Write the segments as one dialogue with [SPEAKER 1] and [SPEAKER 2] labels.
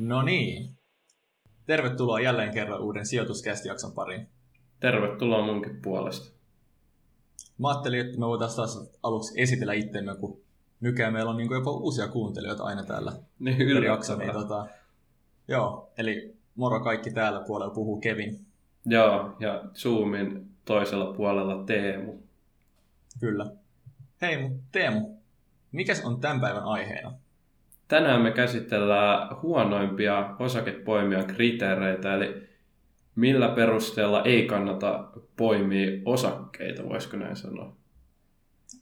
[SPEAKER 1] No niin. Tervetuloa jälleen kerran uuden sijoituskästijakson pariin.
[SPEAKER 2] Tervetuloa munkin puolesta.
[SPEAKER 1] Mä ajattelin, että me voitaisiin taas aluksi esitellä itsemme, kun nykyään meillä on niin jopa uusia kuuntelijoita aina täällä.
[SPEAKER 2] Niin,
[SPEAKER 1] jakso, niin tota, Joo, eli moro kaikki täällä puolella puhuu Kevin.
[SPEAKER 2] Joo, ja Zoomin toisella puolella Teemu.
[SPEAKER 1] Kyllä. Hei, Teemu, mikäs on tämän päivän aiheena?
[SPEAKER 2] Tänään me käsitellään huonoimpia osakepoimijan kriteereitä, eli millä perusteella ei kannata poimia osakkeita, voisiko näin sanoa?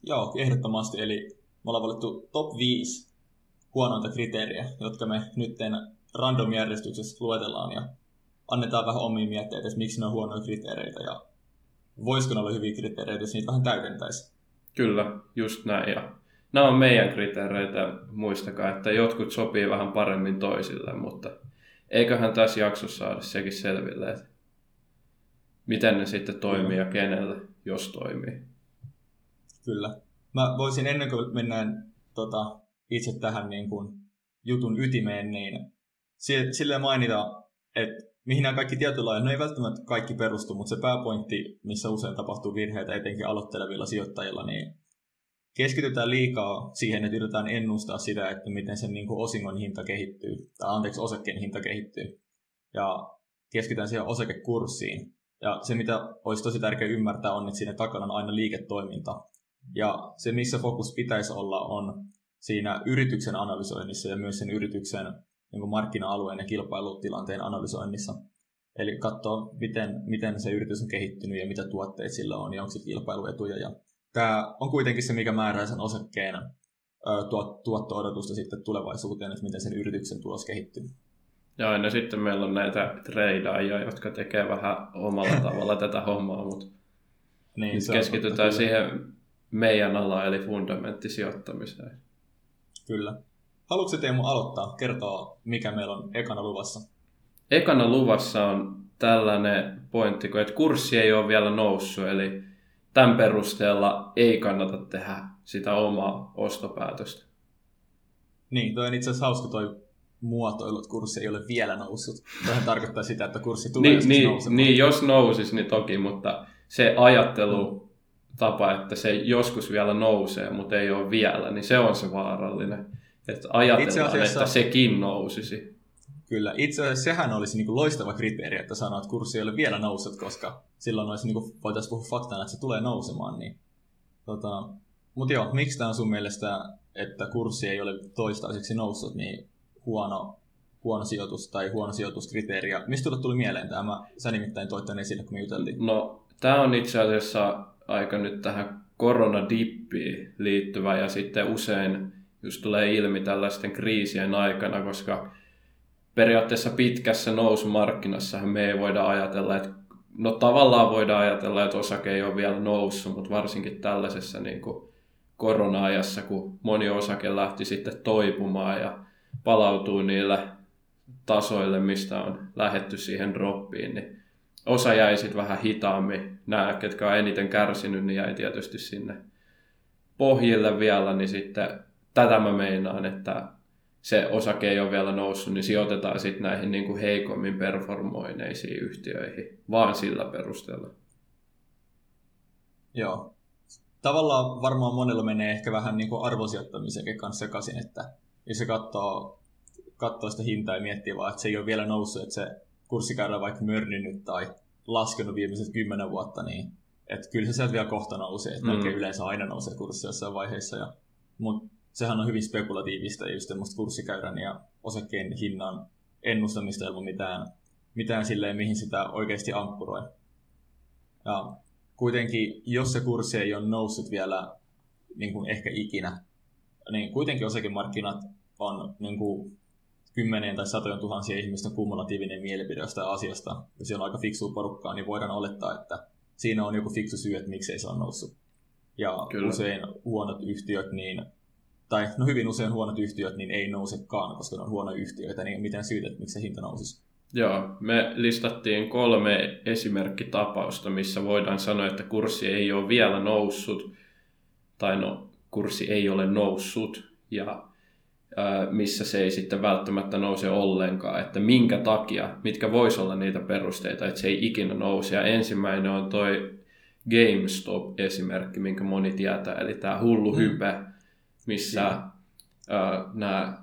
[SPEAKER 1] Joo, ehdottomasti. Eli me ollaan valittu top 5 huonointa kriteeriä, jotka me nyt random järjestyksessä luetellaan ja annetaan vähän omia mietteitä, että miksi ne on huonoja kriteereitä ja voisiko ne olla hyviä kriteereitä, jos niitä vähän täydentäisi.
[SPEAKER 2] Kyllä, just näin. Ja nämä on meidän kriteereitä, muistakaa, että jotkut sopii vähän paremmin toisille, mutta eiköhän tässä jaksossa saada sekin selville, että miten ne sitten toimii ja kenelle, jos toimii.
[SPEAKER 1] Kyllä. Mä voisin ennen kuin mennään tota, itse tähän niin kuin jutun ytimeen, niin silleen mainita, että mihin nämä kaikki tietyllä lailla, no ei välttämättä kaikki perustu, mutta se pääpointti, missä usein tapahtuu virheitä, etenkin aloittelevilla sijoittajilla, niin keskitytään liikaa siihen, että yritetään ennustaa sitä, että miten sen niin kuin osingon hinta kehittyy, tai anteeksi, osakkeen hinta kehittyy. Ja keskitytään siihen osakekurssiin. Ja se, mitä olisi tosi tärkeää ymmärtää, on, että siinä takana on aina liiketoiminta. Ja se, missä fokus pitäisi olla, on siinä yrityksen analysoinnissa ja myös sen yrityksen niin kuin markkina-alueen ja kilpailutilanteen analysoinnissa. Eli katsoa, miten, miten se yritys on kehittynyt ja mitä tuotteita sillä on ja onko se kilpailuetuja. Ja tämä on kuitenkin se, mikä määrää sen osakkeen tuot, tuotto-odotusta sitten tulevaisuuteen, että miten sen yrityksen tulos kehittyy.
[SPEAKER 2] Joo, ja sitten meillä on näitä treidaajia, jotka tekee vähän omalla tavalla tätä hommaa, mutta niin, nyt keskitytään siihen meidän ala eli fundamenttisijoittamiseen.
[SPEAKER 1] Kyllä. Haluatko Teemu aloittaa, kertoa mikä meillä on ekana luvassa?
[SPEAKER 2] Ekana luvassa on tällainen pointti, että kurssi ei ole vielä noussut, eli tämän perusteella ei kannata tehdä sitä omaa ostopäätöstä.
[SPEAKER 1] Niin, toi on itse asiassa hauska toi muotoilu, että kurssi ei ole vielä noussut. Tähän tarkoittaa sitä, että kurssi tulee
[SPEAKER 2] niin, niin, nousemaan. Niin, jos nousisi, niin toki, mutta se ajattelu tapa, että se joskus vielä nousee, mutta ei ole vielä, niin se on se vaarallinen. Että ajatellaan, asiassa, että sekin nousisi.
[SPEAKER 1] Kyllä, itse asiassa sehän olisi niin kuin loistava kriteeri, että sanoo, että kurssi ei ole vielä noussut, koska silloin olisi, niin kuin, voitaisiin puhua faktana, että se tulee nousemaan. Niin, tota, mutta joo, miksi tämä on sun mielestä, että kurssi ei ole toistaiseksi noussut, niin huono, huono sijoitus tai huono sijoituskriteeri? Ja mistä tuli mieleen tämä? Sä nimittäin toit tämän esille, kun me juteltiin.
[SPEAKER 2] No, tämä on itse asiassa aika nyt tähän koronadippiin liittyvä ja sitten usein just tulee ilmi tällaisten kriisien aikana, koska periaatteessa pitkässä nousumarkkinassa me ei voida ajatella, että no tavallaan voidaan ajatella, että osake ei ole vielä noussut, mutta varsinkin tällaisessa niin kuin korona-ajassa, kun moni osake lähti sitten toipumaan ja palautuu niille tasoille, mistä on lähetty siihen droppiin, niin osa jäi sitten vähän hitaammin. Nämä, ketkä on eniten kärsinyt, niin jäi tietysti sinne pohjille vielä, niin sitten tätä mä meinaan, että se osake ei ole vielä noussut, niin sijoitetaan sitten näihin niin kuin heikommin performoineisiin yhtiöihin, vaan sillä perusteella.
[SPEAKER 1] Joo. Tavallaan varmaan monella menee ehkä vähän niin kuin arvosijoittamisenkin kanssa sekaisin, että jos se katsoo, katsoo sitä hintaa ja miettii vaan, että se ei ole vielä noussut, että se kurssi käydään vaikka mörninnyt tai laskenut viimeiset kymmenen vuotta, niin että kyllä se sieltä vielä kohta nousee, että mm. yleensä aina nousee kurssi jossain vaiheessa. Ja, mutta sehän on hyvin spekulatiivista just semmoista kurssikäyrän ja osakkeen hinnan ennustamista ilman mitään, mitään silleen, mihin sitä oikeasti ankkuroi. Ja kuitenkin, jos se kurssi ei ole noussut vielä niin kuin ehkä ikinä, niin kuitenkin osakemarkkinat on niin kuin kymmenien tai satojen tuhansien ihmisten kumulatiivinen mielipide jostain asiasta. Ja siellä on aika fiksu porukkaa, niin voidaan olettaa, että siinä on joku fiksu syy, että miksei se on noussut. Ja Kyllä. usein huonot yhtiöt, niin tai no hyvin usein huonot yhtiöt, niin ei nousekaan, koska ne on huonoja yhtiöitä, niin miten syytet, miksi se hinta nousisi?
[SPEAKER 2] Joo, me listattiin kolme esimerkkitapausta, missä voidaan sanoa, että kurssi ei ole vielä noussut, tai no, kurssi ei ole noussut, ja missä se ei sitten välttämättä nouse ollenkaan, että minkä takia, mitkä vois olla niitä perusteita, että se ei ikinä nouse. Ja ensimmäinen on toi GameStop-esimerkki, minkä moni tietää, eli tämä hullu mm. hype, missä äh, nämä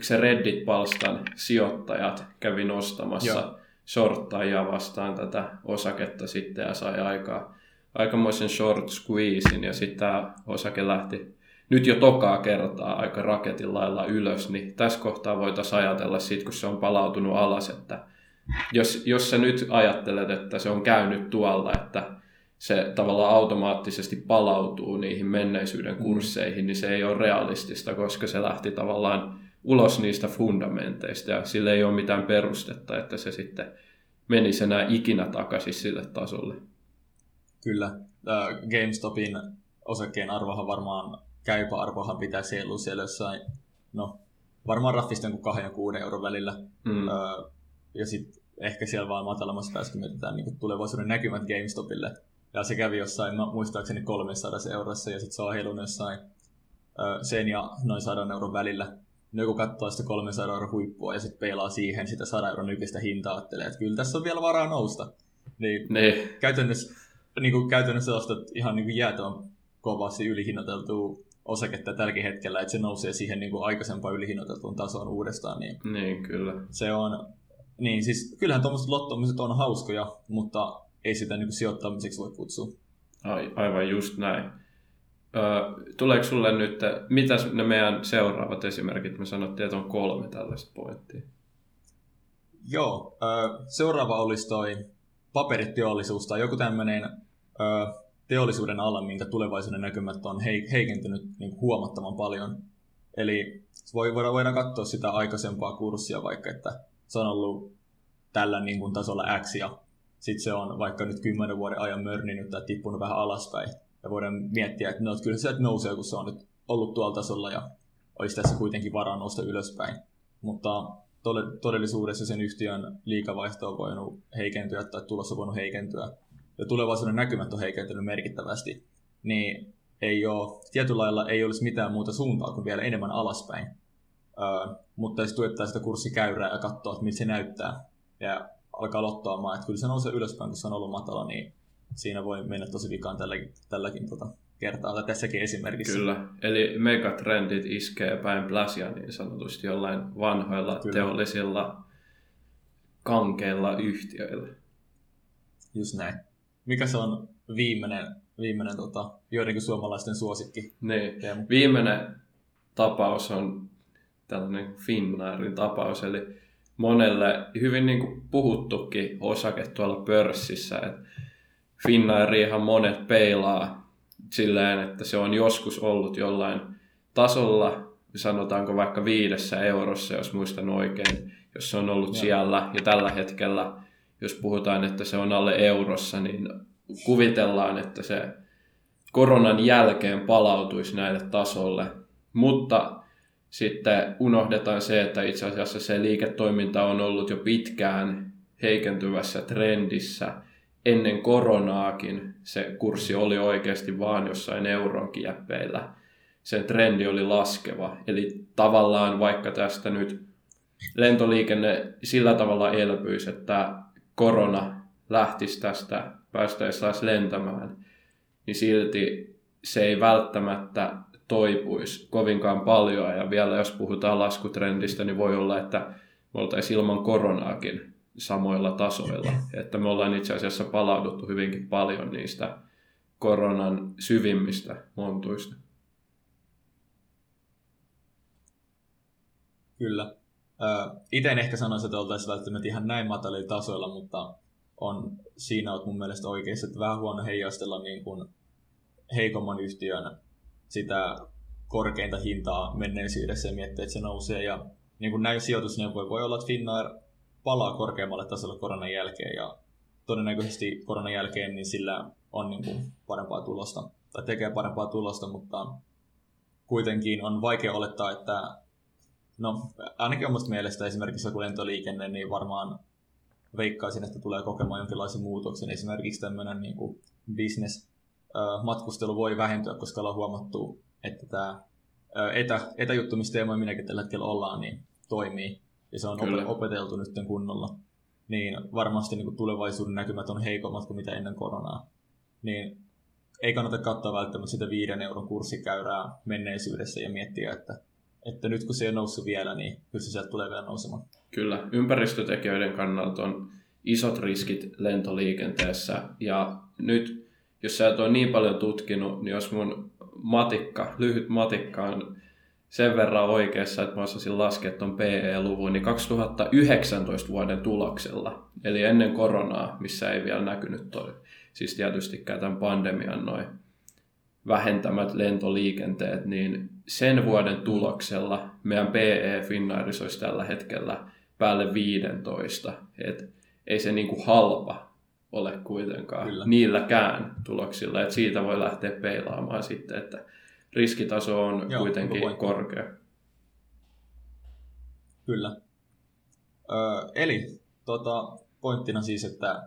[SPEAKER 2] se Reddit-palstan sijoittajat kävi nostamassa Joo. shorttajia vastaan tätä osaketta sitten ja sai aikaa aikamoisen short squeezein ja sitten tämä osake lähti nyt jo tokaa kertaa aika raketin lailla ylös, niin tässä kohtaa voitaisiin ajatella siitä, kun se on palautunut alas, että jos, jos sä nyt ajattelet, että se on käynyt tuolla, että se tavallaan automaattisesti palautuu niihin menneisyyden mm. kursseihin, niin se ei ole realistista, koska se lähti tavallaan ulos niistä fundamenteista ja sille ei ole mitään perustetta, että se sitten menisi enää ikinä takaisin sille tasolle.
[SPEAKER 1] Kyllä. GameStopin osakkeen arvohan varmaan, käypä arvohan pitää sielu siellä jossain, no varmaan raffisten kuin 2 ja 6 euron välillä. Mm. ja sitten ehkä siellä vaan matalammassa päässä mietitään niin tulevaisuuden näkymät GameStopille. Ja se kävi jossain, no, muistaakseni 300 eurossa ja sitten se on heilunut jossain sen ja noin 100 euron välillä niin joku katsoo sitä 300 euro huippua ja sitten peilaa siihen sitä 100 euron nykyistä hintaa, ajattelee, että kyllä tässä on vielä varaa nousta. Niin
[SPEAKER 2] ne.
[SPEAKER 1] käytännössä, niin kuin käytännössä ostat ihan niin jäätön kovasti ylihinnoiteltua osaketta tälläkin hetkellä, että se nousee siihen niin kuin aikaisempaan ylihinnoiteltuun tasoon uudestaan. Niin,
[SPEAKER 2] niin kyllä.
[SPEAKER 1] Se on, niin siis kyllähän tuommoiset lottomiset on hauskoja, mutta ei sitä niin sijoittamiseksi voi kutsua.
[SPEAKER 2] Ai, aivan just näin. Öö, tuleeko sulle nyt, mitä ne meidän seuraavat esimerkit, me sanottiin, että on kolme tällaista pointtia.
[SPEAKER 1] Joo, öö, seuraava olisi toi paperiteollisuus tai joku tämmöinen öö, teollisuuden ala, minkä tulevaisuuden näkymät on heikentynyt niin huomattavan paljon. Eli voi, voidaan, voidaan katsoa sitä aikaisempaa kurssia vaikka, että se on ollut tällä niin kuin tasolla X ja sitten se on vaikka nyt kymmenen vuoden ajan mörninyt tai tippunut vähän alaspäin ja voidaan miettiä, että no, kyllä se nousee, kun se on nyt ollut tuolla tasolla ja olisi tässä kuitenkin varaa nousta ylöspäin. Mutta todellisuudessa sen yhtiön liikavaihto on voinut heikentyä tai tulossa on voinut heikentyä ja tulevaisuuden näkymät on heikentynyt merkittävästi, niin ei ole, tietyllä lailla ei olisi mitään muuta suuntaa kuin vielä enemmän alaspäin. Öö, mutta jos tuettaa sitä kurssikäyrää ja katsoo, että miltä se näyttää, ja alkaa lottoamaan, että kyllä se nousee ylöspäin, kun se on ollut matala, niin siinä voi mennä tosi vikaan tälläkin, tälläkin tota, kertaa, tai tässäkin esimerkissä.
[SPEAKER 2] Kyllä, eli megatrendit iskee päin pläsiä niin sanotusti jollain vanhoilla Kyllä. teollisilla kankeilla yhtiöillä.
[SPEAKER 1] Just näin. Mikä se on viimeinen, viimeinen tota, joidenkin suomalaisten suosikki?
[SPEAKER 2] Niin. Teemu? Viimeinen tapaus on tällainen Finnairin tapaus, eli monelle hyvin niin kuin puhuttukin osake tuolla pörssissä, että Finnairiinhan monet peilaa silleen, että se on joskus ollut jollain tasolla, sanotaanko vaikka viidessä eurossa, jos muistan oikein, jos se on ollut ja. siellä. Ja tällä hetkellä, jos puhutaan, että se on alle eurossa, niin kuvitellaan, että se koronan jälkeen palautuisi näille tasolle. Mutta sitten unohdetaan se, että itse asiassa se liiketoiminta on ollut jo pitkään heikentyvässä trendissä – ennen koronaakin se kurssi oli oikeasti vaan jossain euron kieppeillä. Sen trendi oli laskeva. Eli tavallaan vaikka tästä nyt lentoliikenne sillä tavalla elpyisi, että korona lähtisi tästä, päästäisiin lentämään, niin silti se ei välttämättä toipuisi kovinkaan paljon. Ja vielä jos puhutaan laskutrendistä, niin voi olla, että me oltaisiin ilman koronaakin samoilla tasoilla. Että me ollaan itse asiassa palauduttu hyvinkin paljon niistä koronan syvimmistä montuista.
[SPEAKER 1] Kyllä. Itse ehkä sanoisi, että oltaisiin välttämättä ihan näin matalilla tasoilla, mutta on siinä olet mun mielestä oikeassa, että vähän huono heijastella niin kuin heikomman yhtiön sitä korkeinta hintaa menneisyydessä ja miettiä, että se nousee. Ja niin kuin näin sijoitusneuvoja voi olla, että Finnair palaa korkeammalle tasolle koronan jälkeen ja todennäköisesti koronan jälkeen niin sillä on niin kuin parempaa tulosta tai tekee parempaa tulosta, mutta kuitenkin on vaikea olettaa, että no ainakin omasta mielestä esimerkiksi joku lentoliikenne, niin varmaan veikkaisin, että tulee kokemaan jonkinlaisen muutoksen. Esimerkiksi tämmöinen niin kuin business matkustelu voi vähentyä, koska ollaan huomattu, että tämä etä, etäjuttumisteema, minäkin tällä hetkellä ollaan, niin toimii. Ja se on Kyllä. opeteltu nyt kunnolla. Niin varmasti niin kuin tulevaisuuden näkymät on heikommat kuin mitä ennen koronaa. Niin ei kannata katsoa välttämättä sitä viiden euron kurssikäyrää menneisyydessä ja miettiä, että, että nyt kun se on noussut vielä, niin kyllä se sieltä tulee vielä nousemaan.
[SPEAKER 2] Kyllä, ympäristötekijöiden kannalta on isot riskit lentoliikenteessä ja nyt jos sä et ole niin paljon tutkinut, niin jos mun matikka, lyhyt matikka on sen verran oikeassa, että mä osasin laskea tuon PE-luvun, niin 2019 vuoden tuloksella, eli ennen koronaa, missä ei vielä näkynyt toi, siis tietysti tämän pandemian noin vähentämät lentoliikenteet, niin sen vuoden tuloksella meidän PE Finnairissa olisi tällä hetkellä päälle 15. Et ei se niinku halpa ole kuitenkaan Kyllä. niilläkään tuloksilla. Et siitä voi lähteä peilaamaan sitten, että riskitaso on Joo, kuitenkin korkea.
[SPEAKER 1] Kyllä. Ö, eli tota, pointtina siis, että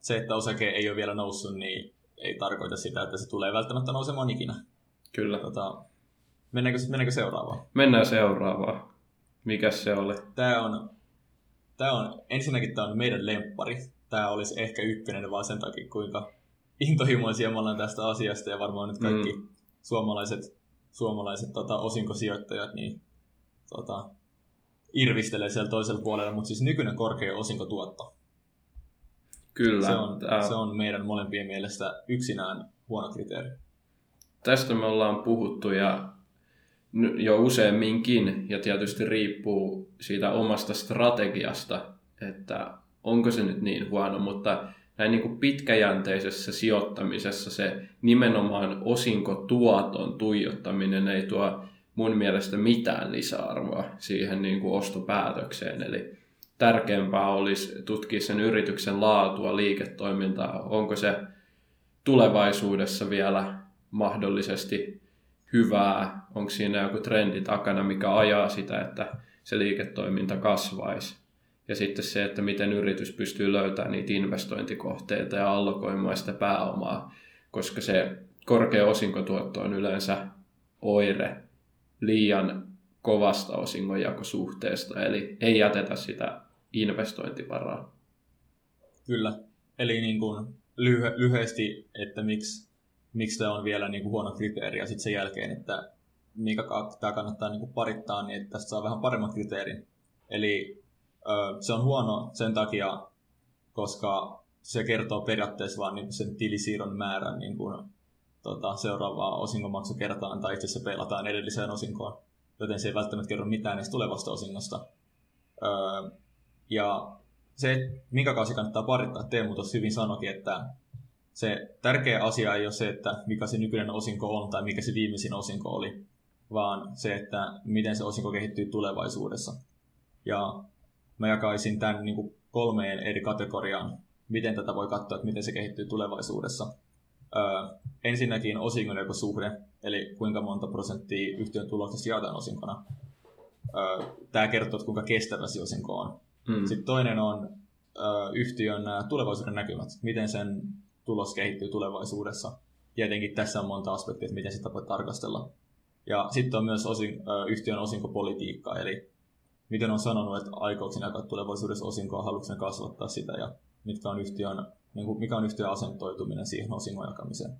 [SPEAKER 1] se, että osake ei ole vielä noussut, niin ei tarkoita sitä, että se tulee välttämättä nousemaan ikinä.
[SPEAKER 2] Kyllä.
[SPEAKER 1] Tota, mennäänkö, mennäänkö seuraavaan?
[SPEAKER 2] Mennään seuraavaan. Mikä se oli?
[SPEAKER 1] Tämä on, tämä on, ensinnäkin tämä on meidän lemppari. Tämä olisi ehkä ykkönen vaan sen takia, kuinka intohimoisia me ollaan tästä asiasta ja varmaan nyt kaikki mm. suomalaiset, suomalaiset tota, osinkosijoittajat niin, tota, irvistelee siellä toisella puolella, mutta siis nykyinen korkea osinkotuotto
[SPEAKER 2] Kyllä.
[SPEAKER 1] Se on, tämä... se on meidän molempien mielestä yksinään huono kriteeri.
[SPEAKER 2] Tästä me ollaan puhuttu ja jo useamminkin, ja tietysti riippuu siitä omasta strategiasta, että onko se nyt niin huono, mutta näin niin kuin pitkäjänteisessä sijoittamisessa se nimenomaan osinkotuoton tuijottaminen ei tuo mun mielestä mitään lisäarvoa siihen niin kuin ostopäätökseen. Eli tärkeämpää olisi tutkia sen yrityksen laatua, liiketoimintaa, onko se tulevaisuudessa vielä mahdollisesti hyvää, onko siinä joku trendi takana, mikä ajaa sitä, että se liiketoiminta kasvaisi. Ja sitten se, että miten yritys pystyy löytämään niitä investointikohteita ja allokoimaan sitä pääomaa, koska se korkea osinkotuotto on yleensä oire liian kovasta osingonjakosuhteesta, eli ei jätetä sitä investointivaraa.
[SPEAKER 1] Kyllä. Eli niin kuin lyhy- lyhyesti, että miksi, miksi tämä on vielä niin kuin huono kriteeri, ja sitten sen jälkeen, että mikä tämä kannattaa niin kuin parittaa, niin että tästä saa vähän paremman kriteerin. Eli se on huono sen takia, koska se kertoo periaatteessa vain niin sen tilisiirron määrän niin kuin, tota, seuraavaa osinkomaksukertaan, tai itse asiassa peilataan edelliseen osinkoon, joten se ei välttämättä kerro mitään edes tulevasta osingosta. Öö, ja se, minkä kanssa kannattaa parittaa, Teemu tuossa hyvin sanoikin, että se tärkeä asia ei ole se, että mikä se nykyinen osinko on tai mikä se viimeisin osinko oli, vaan se, että miten se osinko kehittyy tulevaisuudessa. Ja mä jakaisin tämän niin kuin kolmeen eri kategoriaan, miten tätä voi katsoa, että miten se kehittyy tulevaisuudessa. Öö, ensinnäkin osingon suhde, eli kuinka monta prosenttia yhtiön tuloksesta jaetaan osinkona. Öö, Tämä kertoo, että kuinka kestävä se osinko on. Mm. Sitten toinen on ö, yhtiön tulevaisuuden näkymät, miten sen tulos kehittyy tulevaisuudessa. Tietenkin tässä on monta aspektia, että miten sitä voi tarkastella. Ja sitten on myös osin, ö, yhtiön osinkopolitiikka, eli miten on sanonut, että aikooko jakaa tulevaisuudessa osinkoa, haluatko kasvattaa sitä ja mitkä on yhtiön, niin kuin, mikä on yhtiön asentoituminen siihen osingon jakamiseen.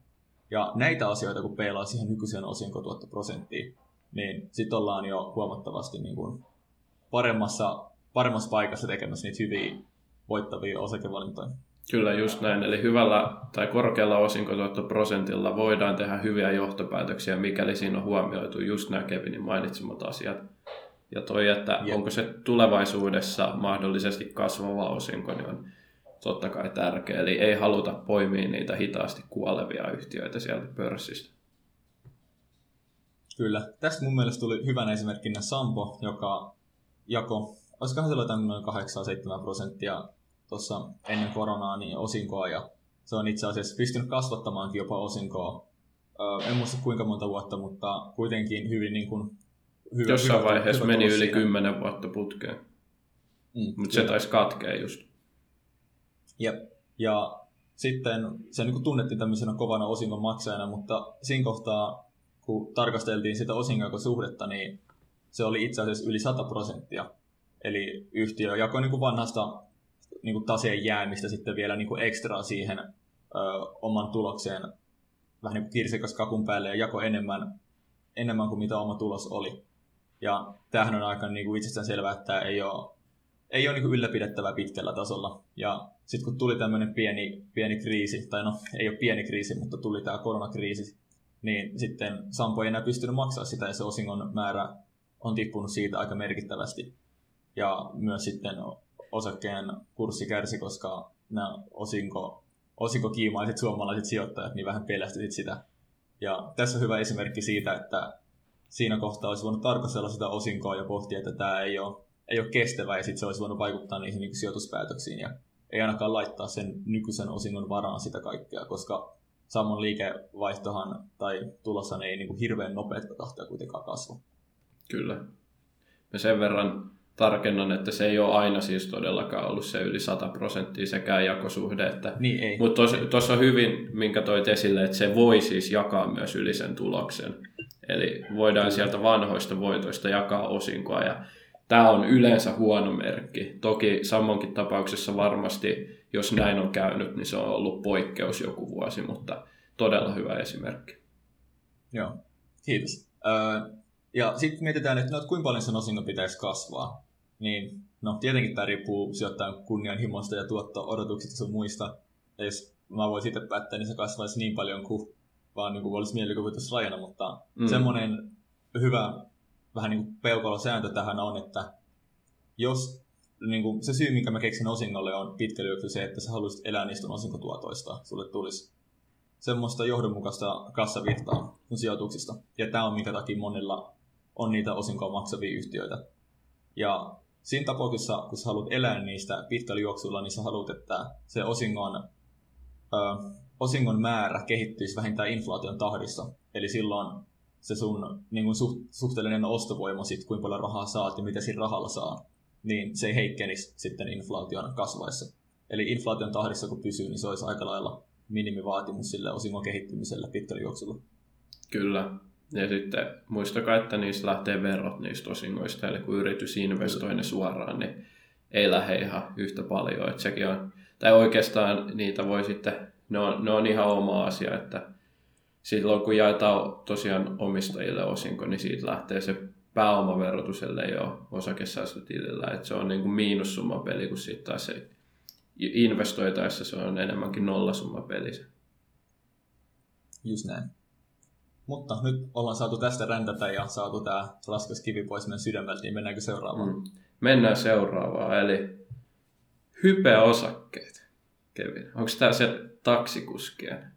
[SPEAKER 1] Ja näitä asioita, kun peilaa siihen nykyiseen osinkotuottoprosenttiin, niin sitten ollaan jo huomattavasti niin kuin paremmassa paremmassa paikassa tekemässä niitä hyviä voittavia osakevalintoja.
[SPEAKER 2] Kyllä, just näin. Eli hyvällä tai korkealla osinkotuottoprosentilla voidaan tehdä hyviä johtopäätöksiä, mikäli siinä on huomioitu just nämä Kevinin mainitsemat asiat. Ja toi, että Jep. onko se tulevaisuudessa mahdollisesti kasvava osinko, niin on totta kai tärkeä. Eli ei haluta poimia niitä hitaasti kuolevia yhtiöitä sieltä pörssistä.
[SPEAKER 1] Kyllä. Tästä mun mielestä tuli hyvän esimerkkinä Sampo, joka jako olisikohan se jotain noin 8-7 prosenttia tuossa ennen koronaa niin osinkoa ja se on itse asiassa pystynyt kasvattamaankin jopa osinkoa. Öö, en muista kuinka monta vuotta, mutta kuitenkin hyvin niin kuin,
[SPEAKER 2] hyvä, Jossain hyvä, vaiheessa hyvä meni yli kymmenen 10 vuotta putkeen. Mm, mutta se taisi katkea just.
[SPEAKER 1] Jep. Ja sitten se niin tunnettiin tämmöisenä kovana osingon maksajana, mutta siinä kohtaa kun tarkasteltiin sitä osinkosuhdetta, niin se oli itse asiassa yli 100 prosenttia. Eli yhtiö jakoi niin kuin vanhasta niin kuin taseen jäämistä sitten vielä niin kuin ekstraa siihen ö, oman tulokseen vähän niin kuin kirsikas kakun päälle ja jako enemmän, enemmän kuin mitä oma tulos oli. Ja tämähän on aika niin kuin itsestään selvää, että ei ole, ei ole niin kuin ylläpidettävää pitkällä tasolla. Ja sitten kun tuli tämmöinen pieni, pieni kriisi, tai no ei ole pieni kriisi, mutta tuli tämä koronakriisi, niin sitten Sampo ei enää pystynyt maksaa sitä ja se osingon määrä on tippunut siitä aika merkittävästi. Ja myös sitten osakkeen kurssi kärsi, koska nämä osinko, osinkokiimaiset suomalaiset sijoittajat niin vähän pelästyivät sitä. Ja tässä on hyvä esimerkki siitä, että siinä kohtaa olisi voinut tarkastella sitä osinkoa ja pohtia, että tämä ei ole, ei ole kestävä ja sitten se olisi voinut vaikuttaa niihin niin sijoituspäätöksiin ja ei ainakaan laittaa sen nykyisen osingon varaan sitä kaikkea, koska saman liikevaihtohan tai tulossa ei niin kuin hirveän nopeita tahtia kuitenkaan kasva.
[SPEAKER 2] Kyllä. Ja sen verran tarkennan, että se ei ole aina siis todellakaan ollut se yli 100 prosenttia sekään jakosuhde. Että,
[SPEAKER 1] niin ei.
[SPEAKER 2] Mutta tuossa on hyvin, minkä toit esille, että se voi siis jakaa myös yli sen tuloksen. Eli voidaan sieltä vanhoista voitoista jakaa osinkoa ja tämä on yleensä huono merkki. Toki samankin tapauksessa varmasti, jos näin on käynyt, niin se on ollut poikkeus joku vuosi, mutta todella hyvä esimerkki.
[SPEAKER 1] Joo, kiitos. Öö, ja sitten mietitään, että no, kuinka paljon sen osinko pitäisi kasvaa. Niin, no tietenkin tämä riippuu sijoittajan kunnianhimosta ja tuotto-odotuksista sun muista. Ja jos mä voisin itse päättää, niin se kasvaisi niin paljon kuin vaan niin kuin olisi mielikuvitusrajana, mutta mm. semmoinen hyvä vähän niin kuin peukalosääntö tähän on, että jos niin kuin se syy, minkä mä keksin osingolle, on pitkällä se, että sä haluaisit elää niistä osinkotuotoista. Sulle tulisi semmoista johdonmukaista kassavirtaa sun sijoituksista. Ja tämä on minkä takia monilla on niitä osinkoa maksavia yhtiöitä. Ja siinä tapauksessa, kun sä haluat elää niistä pitkällä juoksulla, niin sä haluat, että se osingon, ö, osingon määrä kehittyisi vähintään inflaation tahdissa. Eli silloin se sun niin kuin suht, suhteellinen ostovoima, sit, kuinka paljon rahaa saat ja mitä siinä rahalla saa, niin se ei heikkenisi sitten inflaation kasvaessa. Eli inflaation tahdissa kun pysyy, niin se olisi aika lailla minimivaatimus sille osingon kehittymiselle pitkällä juoksulla.
[SPEAKER 2] Kyllä. Ja sitten muistakaa, että niistä lähtee verot niistä osingoista, eli kun yritys investoi ne suoraan, niin ei lähde ihan yhtä paljon. Että sekin on, tai oikeastaan niitä voi sitten, ne on, ne on ihan oma asia, että silloin kun jaetaan tosiaan omistajille osinko, niin siitä lähtee se pääomaverotus, ellei ole osakesäästötilillä. Että se on niin kuin miinussumma peli, kun sitten taas se investoitaessa se on enemmänkin nollasumma peli.
[SPEAKER 1] Just näin. Mutta nyt ollaan saatu tästä räntätä ja saatu tämä raskas kivi pois meidän sydämeltä, niin mennäänkö seuraavaan? Mm.
[SPEAKER 2] Mennään seuraavaan, eli hypeosakkeet. Kevin, onko tämä se taksikuskien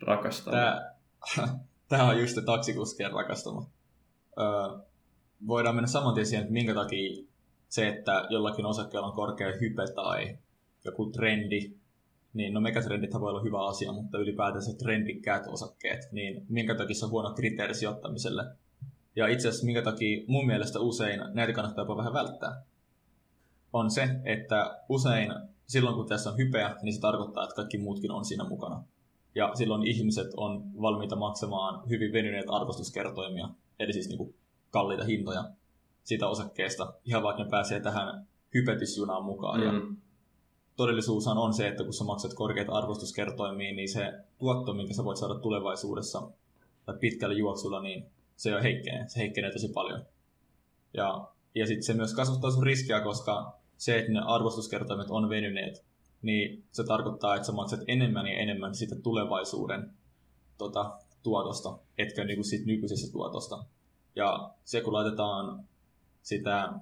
[SPEAKER 2] rakastama?
[SPEAKER 1] Tämä, tämä on just taksikuskien rakastama. Öö, voidaan mennä saman tien siihen, että minkä takia se, että jollakin osakkeella on korkea hype tai joku trendi, niin no megatrendithän voi olla hyvä asia, mutta ylipäätänsä trendikkäät osakkeet, niin minkä takia se on huono kriteeri sijoittamiselle. Ja itse asiassa minkä takia mun mielestä usein näitä kannattaa jopa vähän välttää, on se, että usein silloin kun tässä on hypeä, niin se tarkoittaa, että kaikki muutkin on siinä mukana. Ja silloin ihmiset on valmiita maksamaan hyvin venyneet arvostuskertoimia, eli siis niin kuin kalliita hintoja siitä osakkeesta, ihan vaikka ne pääsee tähän hypetysjunaan mukaan. Mm. Ja todellisuushan on se, että kun sä maksat korkeita arvostuskertoimia, niin se tuotto, minkä sä voit saada tulevaisuudessa tai pitkällä juoksulla, niin se jo heikkenee. Se heikkenee tosi paljon. Ja, ja sitten se myös kasvattaa sun riskiä, koska se, että ne arvostuskertoimet on venyneet, niin se tarkoittaa, että sä maksat enemmän ja enemmän siitä tulevaisuuden tota, tuotosta, etkä niin kuin siitä nykyisestä tuotosta. Ja se, kun laitetaan sitä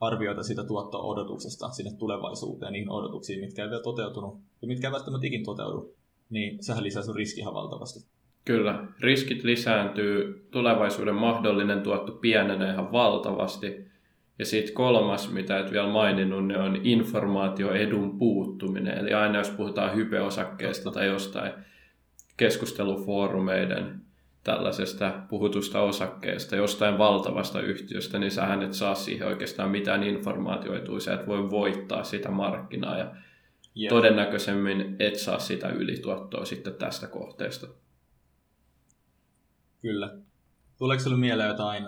[SPEAKER 1] arvioita siitä tuotto-odotuksesta sinne tulevaisuuteen, niihin odotuksiin, mitkä ei vielä toteutunut ja mitkä ei välttämättä ikin toteudu, niin sehän lisää sun riski ihan valtavasti.
[SPEAKER 2] Kyllä, riskit lisääntyy, tulevaisuuden mahdollinen tuotto pienenee ihan valtavasti. Ja sitten kolmas, mitä et vielä maininnut, niin on informaatioedun puuttuminen. Eli aina jos puhutaan hypeosakkeesta tai jostain keskustelufoorumeiden tällaisesta puhutusta osakkeesta, jostain valtavasta yhtiöstä, niin sähän et saa siihen oikeastaan mitään informaatioitua, sä et voi voittaa sitä markkinaa ja yep. todennäköisemmin et saa sitä ylituottoa sitten tästä kohteesta.
[SPEAKER 1] Kyllä. tuleeko sinulle mieleen jotain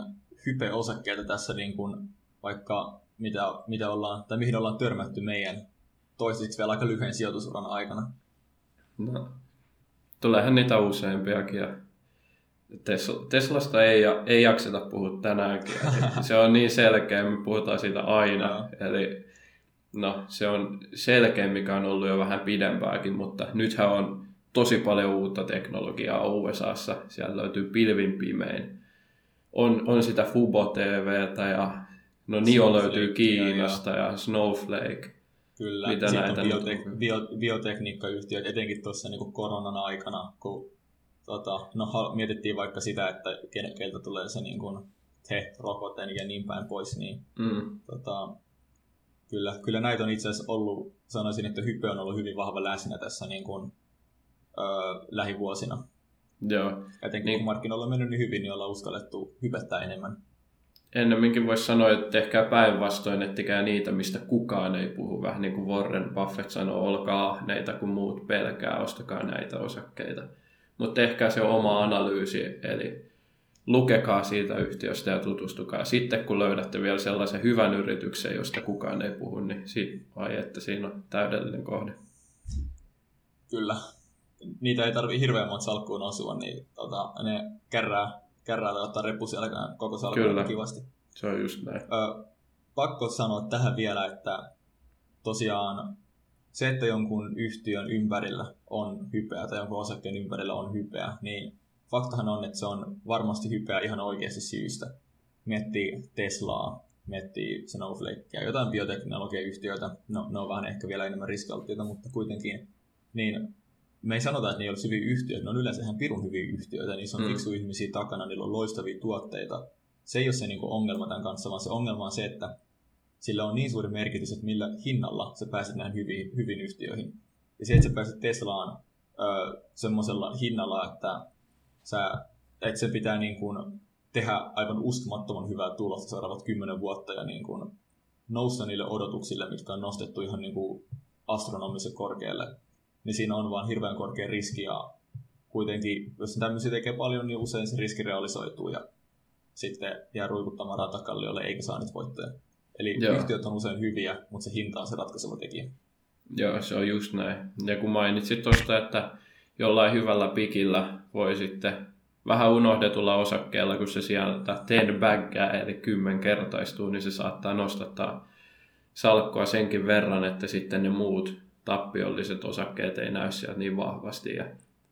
[SPEAKER 1] hype-osakkeita tässä, niin kuin, vaikka mitä, mitä ollaan, tai mihin ollaan törmätty meidän toiseksi vielä aika lyhyen sijoitusuran aikana?
[SPEAKER 2] No, tuleehan niitä useampiakin. Ja Teslasta ei, ei jakseta puhua tänäänkin. se on niin selkeä, me puhutaan siitä aina. No. Eli no, se on selkeä, mikä on ollut jo vähän pidempääkin, mutta nythän on tosi paljon uutta teknologiaa USAssa. Siellä löytyy pilvin pimein. On, on sitä Fubo TVtä ja no Nio löytyy Kiinasta ja, ja Snowflake.
[SPEAKER 1] Kyllä, Mitä sitten näitä on biotek- bio, biotekniikkayhtiöt, etenkin tuossa niin koronan aikana, kun tota, no, mietittiin vaikka sitä, että keiltä tulee se niin kuin, te rokoten ja niin päin pois, niin mm. tota, kyllä, kyllä näitä on itse asiassa ollut, sanoisin, että hype on ollut hyvin vahva läsnä tässä niin kuin, ö, lähivuosina.
[SPEAKER 2] Joo.
[SPEAKER 1] Etenkin niin. kun markkinoilla on mennyt niin hyvin, niin ollaan uskallettu hypettää enemmän.
[SPEAKER 2] Ennemminkin voisi sanoa, että ehkä päinvastoin, ettikää niitä, mistä kukaan ei puhu. Vähän niin kuin Warren Buffett sanoo, olkaa ahneita, kun muut pelkää, ostakaa näitä osakkeita. Mutta ehkä se oma analyysi, eli lukekaa siitä yhtiöstä ja tutustukaa. Sitten kun löydätte vielä sellaisen hyvän yrityksen, josta kukaan ei puhu, niin si- vai että siinä on täydellinen kohde.
[SPEAKER 1] Kyllä. Niitä ei tarvi hirveän monta salkkuun osua, niin tota, ne kärrää, tai ottaa reppu koko salkkuun kivasti.
[SPEAKER 2] se on just näin.
[SPEAKER 1] Ö, pakko sanoa tähän vielä, että tosiaan se, että jonkun yhtiön ympärillä on hypeä tai jonkun osakkeen ympärillä on hypeä, niin faktahan on, että se on varmasti hypeä ihan oikeasti syystä. Miettii Teslaa, miettii Snowflakea, jotain bioteknologiayhtiöitä, no ne on vähän ehkä vielä enemmän riskialttiita, mutta kuitenkin, niin me ei sanota, että ne ei olisi hyviä yhtiöitä, ne on yleensä ihan pirun hyviä yhtiöitä, niissä on mm. fiksu ihmisiä takana, niillä on loistavia tuotteita. Se ei ole se niin ongelma tämän kanssa, vaan se ongelma on se, että sillä on niin suuri merkitys, että millä hinnalla sä pääset näihin hyviin, hyviin yhtiöihin. Ja se, että sä pääset Teslaan semmoisella hinnalla, että, sä, että se pitää niin kuin tehdä aivan uskomattoman hyvää tulosta seuraavat kymmenen vuotta ja niin kuin nousta niille odotuksille, mitkä on nostettu ihan niin kuin astronomisen korkealle, niin siinä on vaan hirveän korkea riski ja kuitenkin, jos tämmöisiä tekee paljon, niin usein se riski realisoituu ja sitten jää ruikuttamaan ratakalliolle eikä saa niitä voittoja. Eli Joo. yhtiöt on usein hyviä, mutta se hinta on se ratkaiseva tekijä.
[SPEAKER 2] Joo, se on just näin. Ja kun mainitsit tuosta, että jollain hyvällä pikillä voi sitten vähän unohdetulla osakkeella, kun se sieltä ten baggää, eli kymmenkertaistuu, niin se saattaa nostattaa salkkoa senkin verran, että sitten ne muut tappiolliset osakkeet ei näy sieltä niin vahvasti. Ja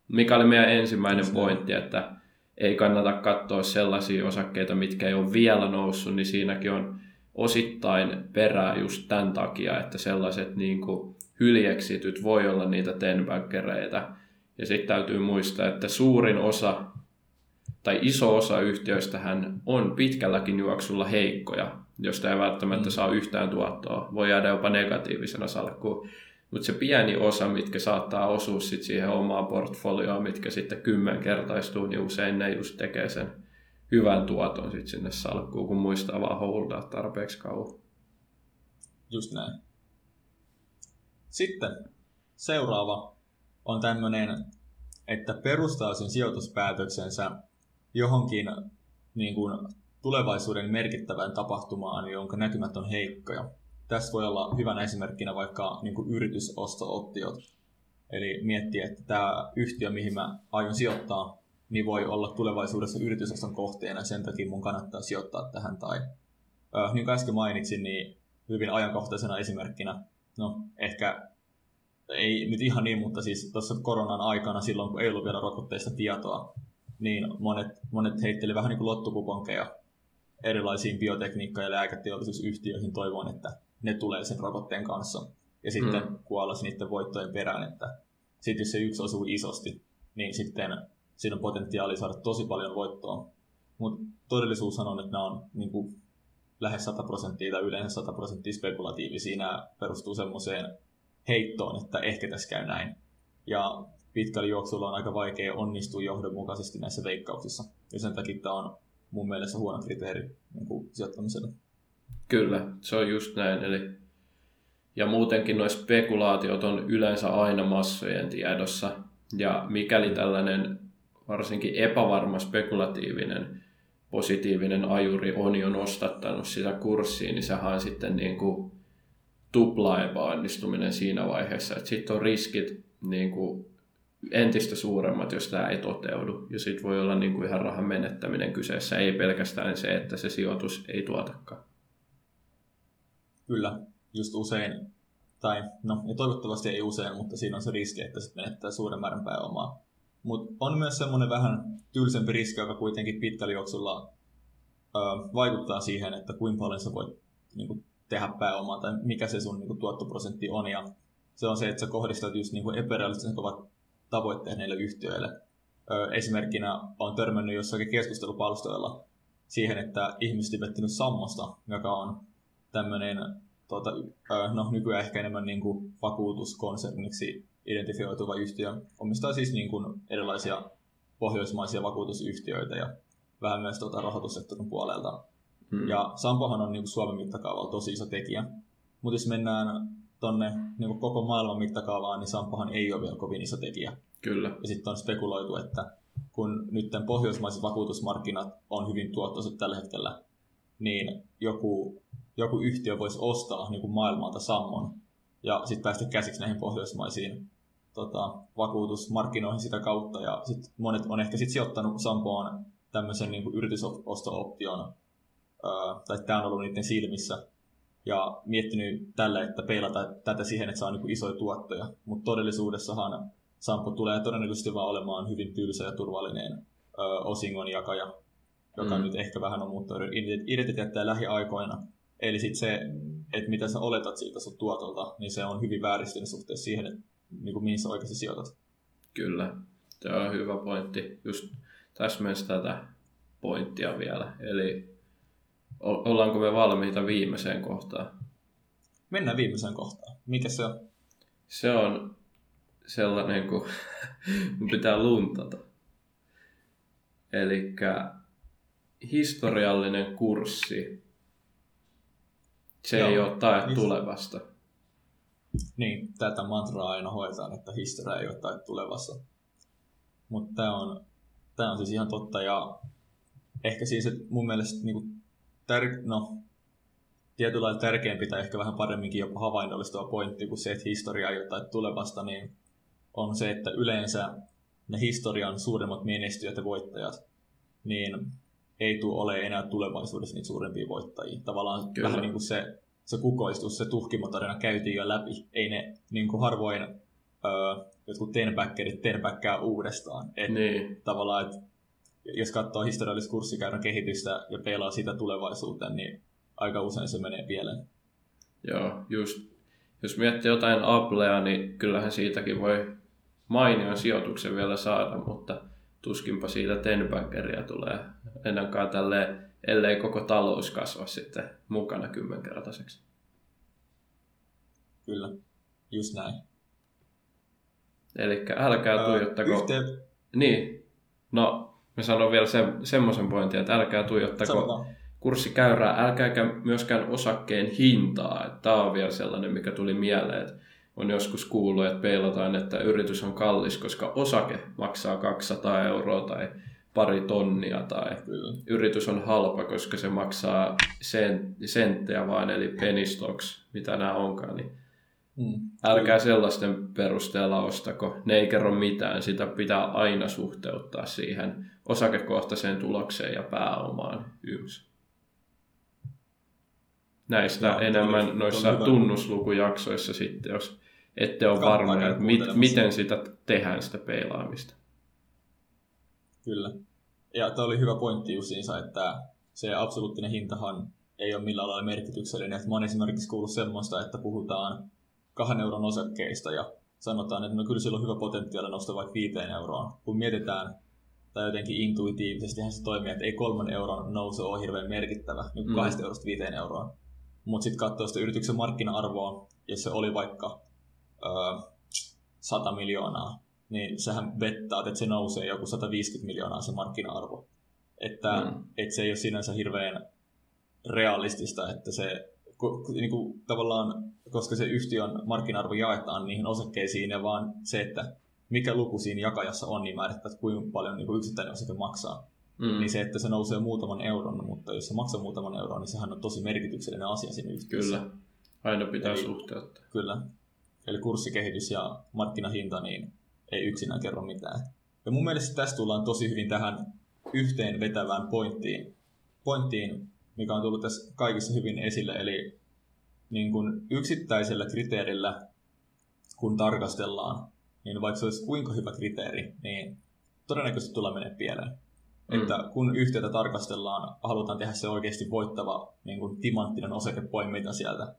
[SPEAKER 2] mikä oli meidän ensimmäinen pointti, että ei kannata katsoa sellaisia osakkeita, mitkä ei ole vielä noussut, niin siinäkin on osittain perää just tämän takia, että sellaiset niin kuin hyljeksityt voi olla niitä tenbaggereita. Ja sitten täytyy muistaa, että suurin osa tai iso osa yhtiöistähän on pitkälläkin juoksulla heikkoja, josta ei välttämättä mm. saa yhtään tuottoa. Voi jäädä jopa negatiivisena salkkuun. Mutta se pieni osa, mitkä saattaa osua sit siihen omaan portfolioon, mitkä sitten kymmenkertaistuu, niin usein ne just tekee sen hyvän tuoton sit sinne salkkuun, kun muistaa vaan holdaa tarpeeksi kauan.
[SPEAKER 1] Just näin. Sitten seuraava on tämmöinen, että perustaa sen sijoituspäätöksensä johonkin niin kuin, tulevaisuuden merkittävään tapahtumaan, jonka näkymät on heikkoja. Tässä voi olla hyvänä esimerkkinä vaikka niin kuin yritysosto-optiot. Eli miettiä, että tämä yhtiö, mihin mä aion sijoittaa, niin voi olla tulevaisuudessa yritysoston kohteena, sen takia mun kannattaa sijoittaa tähän. Tai äh, niin kuin äsken mainitsin, niin hyvin ajankohtaisena esimerkkinä, no ehkä ei nyt ihan niin, mutta siis tuossa koronan aikana, silloin kun ei ollut vielä rokotteista tietoa, niin monet, monet heitteli vähän niin kuin lottokuponkeja erilaisiin biotekniikka- ja lääketeollisuusyhtiöihin toivon, että ne tulee sen rokotteen kanssa. Ja sitten mm. kuolla niiden voittojen perään, että sitten jos se yksi osuu isosti, niin sitten siinä on potentiaali saada tosi paljon voittoa. Mutta todellisuus on, että nämä on niin kuin, lähes 100 prosenttia tai yleensä 100 prosenttia spekulatiivisia. Nämä perustuu semmoiseen heittoon, että ehkä tässä käy näin. Ja pitkällä juoksulla on aika vaikea onnistua johdonmukaisesti näissä veikkauksissa. Ja sen takia tämä on mun mielestä huono kriteeri niin kuin sijoittamiselle.
[SPEAKER 2] Kyllä, se on just näin. Eli ja muutenkin nuo spekulaatiot on yleensä aina massojen tiedossa. Ja mikäli tällainen varsinkin epävarma spekulatiivinen positiivinen ajuri on jo nostattanut sitä kurssia, niin sehän on sitten niin kuin tupla epäonnistuminen siinä vaiheessa, sitten on riskit niin kuin entistä suuremmat, jos tämä ei toteudu. Ja sitten voi olla niin kuin ihan rahan menettäminen kyseessä, ei pelkästään se, että se sijoitus ei tuotakaan.
[SPEAKER 1] Kyllä, just usein, tai no ja toivottavasti ei usein, mutta siinä on se riski, että sitten menettää suuren määrän pääomaa. Mutta on myös semmoinen vähän tylsempi riski, joka kuitenkin pitkällä juoksulla ö, vaikuttaa siihen, että kuinka paljon sä voit niin kuin, tehdä pääomaa tai mikä se sun niin kuin, tuottoprosentti on. Ja se on se, että sä kohdistat just niin epärealistisen kovat tavoitteet näille yhtiöille. Ö, esimerkkinä on törmännyt jossakin keskustelupalstoilla siihen, että ihmiset on sammosta, joka on tämmöinen tuota, no, nykyään ehkä enemmän niin kuin vakuutuskonserniksi identifioituva yhtiö. Omistaa siis niin kuin erilaisia pohjoismaisia vakuutusyhtiöitä ja vähän myös tuota rahoitussektorin puolelta. Hmm. Ja Sampohan on niin kuin Suomen mittakaavalla tosi iso tekijä. Mutta jos mennään tuonne niin koko maailman mittakaavaan, niin Sampohan ei ole vielä kovin iso tekijä.
[SPEAKER 2] Kyllä.
[SPEAKER 1] Ja sitten on spekuloitu, että kun nyt pohjoismaiset vakuutusmarkkinat on hyvin tuottoiset tällä hetkellä, niin joku, joku yhtiö voisi ostaa niin kuin maailmalta Sammon ja sitten päästä käsiksi näihin pohjoismaisiin tota, vakuutusmarkkinoihin sitä kautta. Ja sit monet on ehkä sitten sijoittanut Sampoon tämmöisen niin yritysosto-option, tai tämä on ollut niiden silmissä, ja miettinyt tälle, että peilata tätä siihen, että saa niin isoja tuottoja. Mutta todellisuudessahan Sampo tulee todennäköisesti vaan olemaan hyvin tylsä ja turvallinen ö, osingonjakaja, joka mm. nyt ehkä vähän on muuttanut identiteettiä lähiaikoina. Eli sitten se, että mitä sä oletat siitä sun tuotolta, niin se on hyvin vääristynyt suhteessa siihen, että niin kuin mihin sä oikeasti sijoitat.
[SPEAKER 2] Kyllä, se on hyvä pointti. Just täsmensi tätä pointtia vielä. Eli ollaanko me valmiita viimeiseen kohtaan?
[SPEAKER 1] Mennään viimeiseen kohtaan. Mikä se on?
[SPEAKER 2] Se on sellainen, kun pitää luntata. Eli historiallinen kurssi. Se Joo, ei ole tae niin... tulevasta.
[SPEAKER 1] Niin, tätä mantraa aina hoetaan, että historia ei ole tai tulevassa. Mutta tämä on, tää on siis ihan totta ja ehkä siis, että mun mielestä niin kuin, tär, no, tietyllä lailla tärkeämpi tai ehkä vähän paremminkin jopa havainnollistava pointti kuin se, että historia ei ole tai tulevasta, niin on se, että yleensä ne historian suuremmat menestyjät ja voittajat, niin ei tule ole enää tulevaisuudessa niitä suurempia voittajia. Tavallaan Kyllä. vähän niin kuin se se kukoistus, se tuhkimotarina käytiin jo läpi. Ei ne niin kuin harvoin öö, jotkut tenbackerit tenbackää uudestaan. Et niin. Tavallaan, että jos katsoo historiallista kurssikäyrän kehitystä ja pelaa sitä tulevaisuuteen, niin aika usein se menee pieleen.
[SPEAKER 2] Joo, just. Jos miettii jotain Applea, niin kyllähän siitäkin voi mainion sijoituksen vielä saada, mutta tuskinpa siitä tenbackeria tulee ennenkaan tälleen ellei koko talous kasva sitten mukana kymmenkertaiseksi.
[SPEAKER 1] Kyllä, just näin.
[SPEAKER 2] Eli älkää tuijottako... Öö, yhteen... Niin, no mä sanon vielä se, semmoisen pointin, että älkää tuijottako kurssikäyrää, älkääkä myöskään osakkeen hintaa. Tämä on vielä sellainen, mikä tuli mieleen, että on joskus kuullut, että peilataan, että yritys on kallis, koska osake maksaa 200 euroa tai pari tonnia tai Kyllä. yritys on halpa, koska se maksaa sen, senttejä vaan, eli penny stocks, mitä nämä onkaan, niin mm. älkää sellaisten perusteella ostako. Ne ei kerro mitään, sitä pitää aina suhteuttaa siihen osakekohtaiseen tulokseen ja pääomaan yms. Näistä ja, enemmän on, noissa on tunnuslukujaksoissa sitten, jos ette ole varmoja, että mit, miten sitä tehdään sitä peilaamista.
[SPEAKER 1] Kyllä. Ja tämä oli hyvä pointti justiinsa, että se absoluuttinen hintahan ei ole millään lailla merkityksellinen. Että mä oon esimerkiksi kuullut semmoista, että puhutaan kahden euron osakkeista ja sanotaan, että no kyllä sillä on hyvä potentiaali nostaa vaikka viiteen euroon. Kun mietitään, tai jotenkin intuitiivisesti se toimii, että ei kolmen euron nousu ole hirveän merkittävä, niin mm. kahdesta eurosta viiteen euroon. Mutta sitten katsoo sitä yrityksen markkina-arvoa, jos se oli vaikka ö, 100 miljoonaa, niin sehän vettaa, että se nousee joku 150 miljoonaa se markkina-arvo. Että, mm. että se ei ole sinänsä hirveän realistista, että se niin kuin, tavallaan, koska se yhtiön markkina-arvo jaetaan niihin osakkeisiin ja vaan se, että mikä luku siinä jakajassa on, niin määrittää, että kuinka paljon niin kuin yksittäinen osake maksaa. mm. niin se, että se nousee muutaman euron, mutta jos se maksaa muutaman euron, niin sehän on tosi merkityksellinen asia siinä
[SPEAKER 2] yhtiössä. Kyllä, aina pitää Eli, suhteuttaa.
[SPEAKER 1] Kyllä. Eli kurssikehitys ja markkinahinta niin ei yksinään kerro mitään. Ja mun mielestä tästä tullaan tosi hyvin tähän yhteen vetävään pointtiin, pointtiin mikä on tullut tässä kaikissa hyvin esille, eli niin kuin yksittäisellä kriteerillä, kun tarkastellaan, niin vaikka se olisi kuinka hyvä kriteeri, niin todennäköisesti tulee menee pieleen. Mm. Että kun yhtiötä tarkastellaan, halutaan tehdä se oikeasti voittava niin kuin timanttinen osakepoiminta sieltä,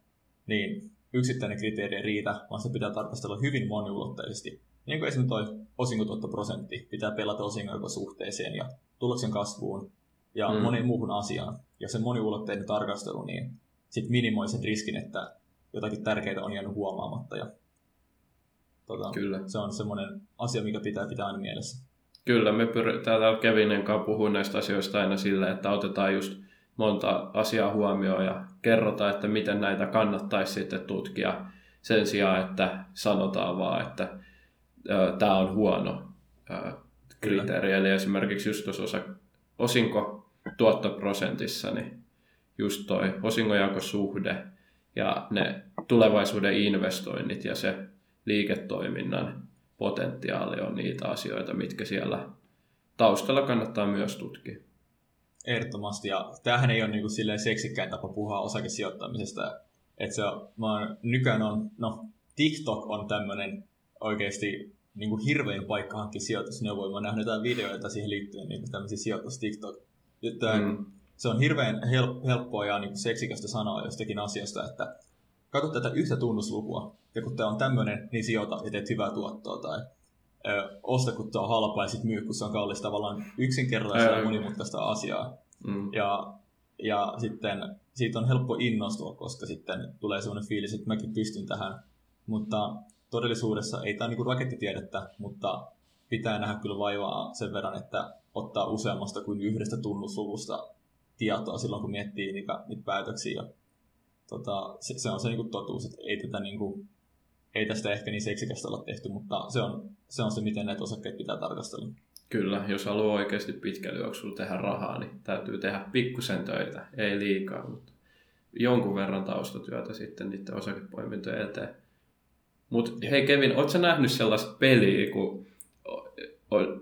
[SPEAKER 1] niin yksittäinen kriteeri ei riitä, vaan se pitää tarkastella hyvin moniulotteisesti. Niin kuin esimerkiksi tuo osinkotuottoprosentti pitää pelata osinkosuhteeseen ja tuloksen kasvuun ja mm. moneen muuhun asiaan. Ja se moniulotteinen tarkastelu, niin sit minimoi sen riskin, että jotakin tärkeää on jäänyt huomaamatta. Ja, tota, Kyllä. Se on semmoinen asia, mikä pitää pitää aina mielessä.
[SPEAKER 2] Kyllä, me pyr- täällä Kevinen kanssa puhuu näistä asioista aina sillä, että otetaan just monta asiaa huomioon ja kerrotaan, että miten näitä kannattaisi sitten tutkia sen sijaan, että sanotaan vaan, että tämä on huono kriteeri. Eli esimerkiksi just tuossa osa, osinko tuottoprosentissa, niin just toi osingonjakosuhde ja ne tulevaisuuden investoinnit ja se liiketoiminnan potentiaali on niitä asioita, mitkä siellä taustalla kannattaa myös tutkia.
[SPEAKER 1] Ehdottomasti, ja tämähän ei ole niin kuin seksikkäin tapa puhua osakesijoittamisesta. Että se mä nykyään on, no TikTok on tämmöinen oikeasti niin kuin hirvein paikka hankkia sijoitusneuvoja. Mä oon nähnyt jotain videoita siihen liittyen, niin kuin tämmöisiä sijoitus TikTok. mm. Se on hirveän help, helppoa ja niin seksikästä sanoa jostakin asiasta, että katso tätä yhtä tunnuslukua, ja kun tämä on tämmöinen, niin sijoita ja teet hyvää tuottoa, tai ö, osta, kun tämä on halpaa, ja sitten myy, kun se on kallis tavallaan yksinkertaista ja monimutkaista asiaa. Mm. Ja, ja sitten siitä on helppo innostua, koska sitten tulee sellainen fiilis, että mäkin pystyn tähän. Mutta todellisuudessa ei tämä niin rakettitiedettä, mutta pitää nähdä kyllä vaivaa sen verran, että ottaa useammasta kuin yhdestä tunnusluvusta tietoa silloin, kun miettii niitä, niitä päätöksiä. Ja, tota, se, se, on se niin totuus, että ei, tätä, niin kuin, ei tästä ehkä niin seksikästä olla tehty, mutta se on se, on se miten näitä osakkeita pitää tarkastella.
[SPEAKER 2] Kyllä, jos haluaa oikeasti pitkällä juoksulla tehdä rahaa, niin täytyy tehdä pikkusen töitä, ei liikaa, mutta jonkun verran taustatyötä sitten niiden osakepoimintojen eteen. Mutta hei Kevin, ootko nähnyt sellaista peliä, kun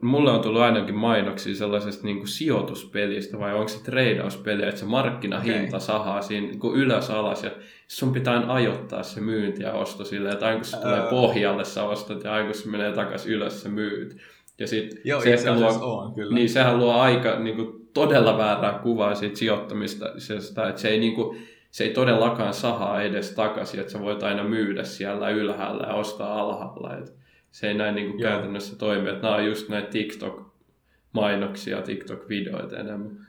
[SPEAKER 2] mulle on tullut ainakin mainoksia sellaisesta niin kuin sijoituspelistä, vai onko se treidauspeli, että se markkinahinta okay. sahaa siinä niin kuin ylös alas, ja sun pitää ajoittaa se myynti ja osto silleen, että aina kun se tulee pohjalle sä ostat, ja aina kun se menee takaisin ylös se myyt. Ja sit
[SPEAKER 1] Joo, se, se luo, on, kyllä.
[SPEAKER 2] Niin sehän luo aika niin kuin, todella väärää kuvaa siitä sijoittamista, että se ei niin kuin, se ei todellakaan sahaa edes takaisin, että sä voit aina myydä siellä ylhäällä ja ostaa alhaalla. Et se ei näin niin kuin käytännössä toimi. Että nämä on just näitä TikTok-mainoksia, TikTok-videoita enemmän.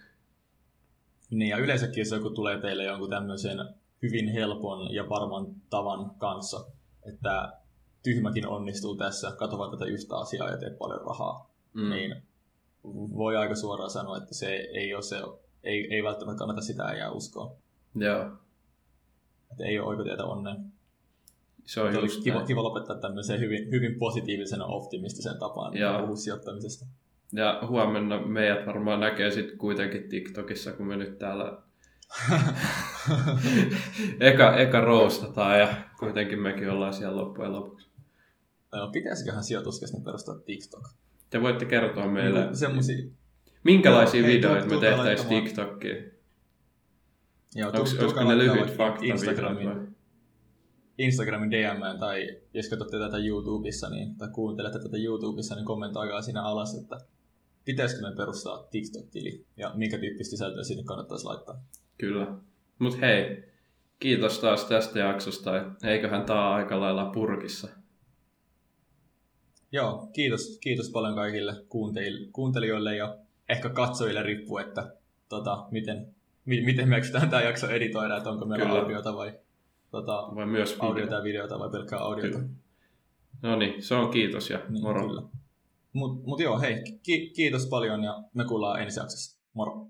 [SPEAKER 1] Niin, ja yleensäkin jos joku tulee teille jonkun tämmöisen hyvin helpon ja varman tavan kanssa, että tyhmäkin onnistuu tässä, katso vaan tätä yhtä asiaa ja teet paljon rahaa, mm. niin voi aika suoraan sanoa, että se ei ole se, ei, ei välttämättä kannata sitä ja uskoa.
[SPEAKER 2] Joo.
[SPEAKER 1] Että ei ole oikotietä onneen.
[SPEAKER 2] Se on
[SPEAKER 1] just kiva, kiva lopettaa tämmöiseen hyvin, hyvin positiivisen optimistisen tapaan puhua sijoittamisesta.
[SPEAKER 2] Ja huomenna meidät varmaan näkee sitten kuitenkin TikTokissa, kun me nyt täällä eka, eka roostataan ja kuitenkin mekin ollaan siellä loppujen lopuksi.
[SPEAKER 1] No, pitäisiköhän sijoituskäsin perustaa TikTok?
[SPEAKER 2] Te voitte kertoa meille, no, semmosia... minkälaisia no, videoita me tehtäisiin TikTokkiin. Joo, Onko ne lyhyt fakta Instagramin,
[SPEAKER 1] Instagramin DM tai jos katsotte tätä YouTubessa niin, tai kuuntelette tätä YouTubessa, niin kommentoikaa siinä alas, että pitäisikö me perustaa TikTok-tili ja minkä tyyppistä sisältöä sinne kannattaisi laittaa.
[SPEAKER 2] Kyllä. Mutta hei, kiitos taas tästä jaksosta. Eiköhän tämä aika lailla purkissa.
[SPEAKER 1] Joo, kiitos, kiitos paljon kaikille kuuntelijoille ja ehkä katsojille riippuu, että tota, miten miten me eksytään tämä jakso editoida, että onko meillä Kyllä. audiota vai, tota,
[SPEAKER 2] vai myös
[SPEAKER 1] video. audiota ja videota vai pelkkää audiota. Kyllä.
[SPEAKER 2] No niin, se on kiitos ja niin, moro.
[SPEAKER 1] Mutta mut joo, hei, ki- kiitos paljon ja me kuullaan ensi jaksossa. Moro.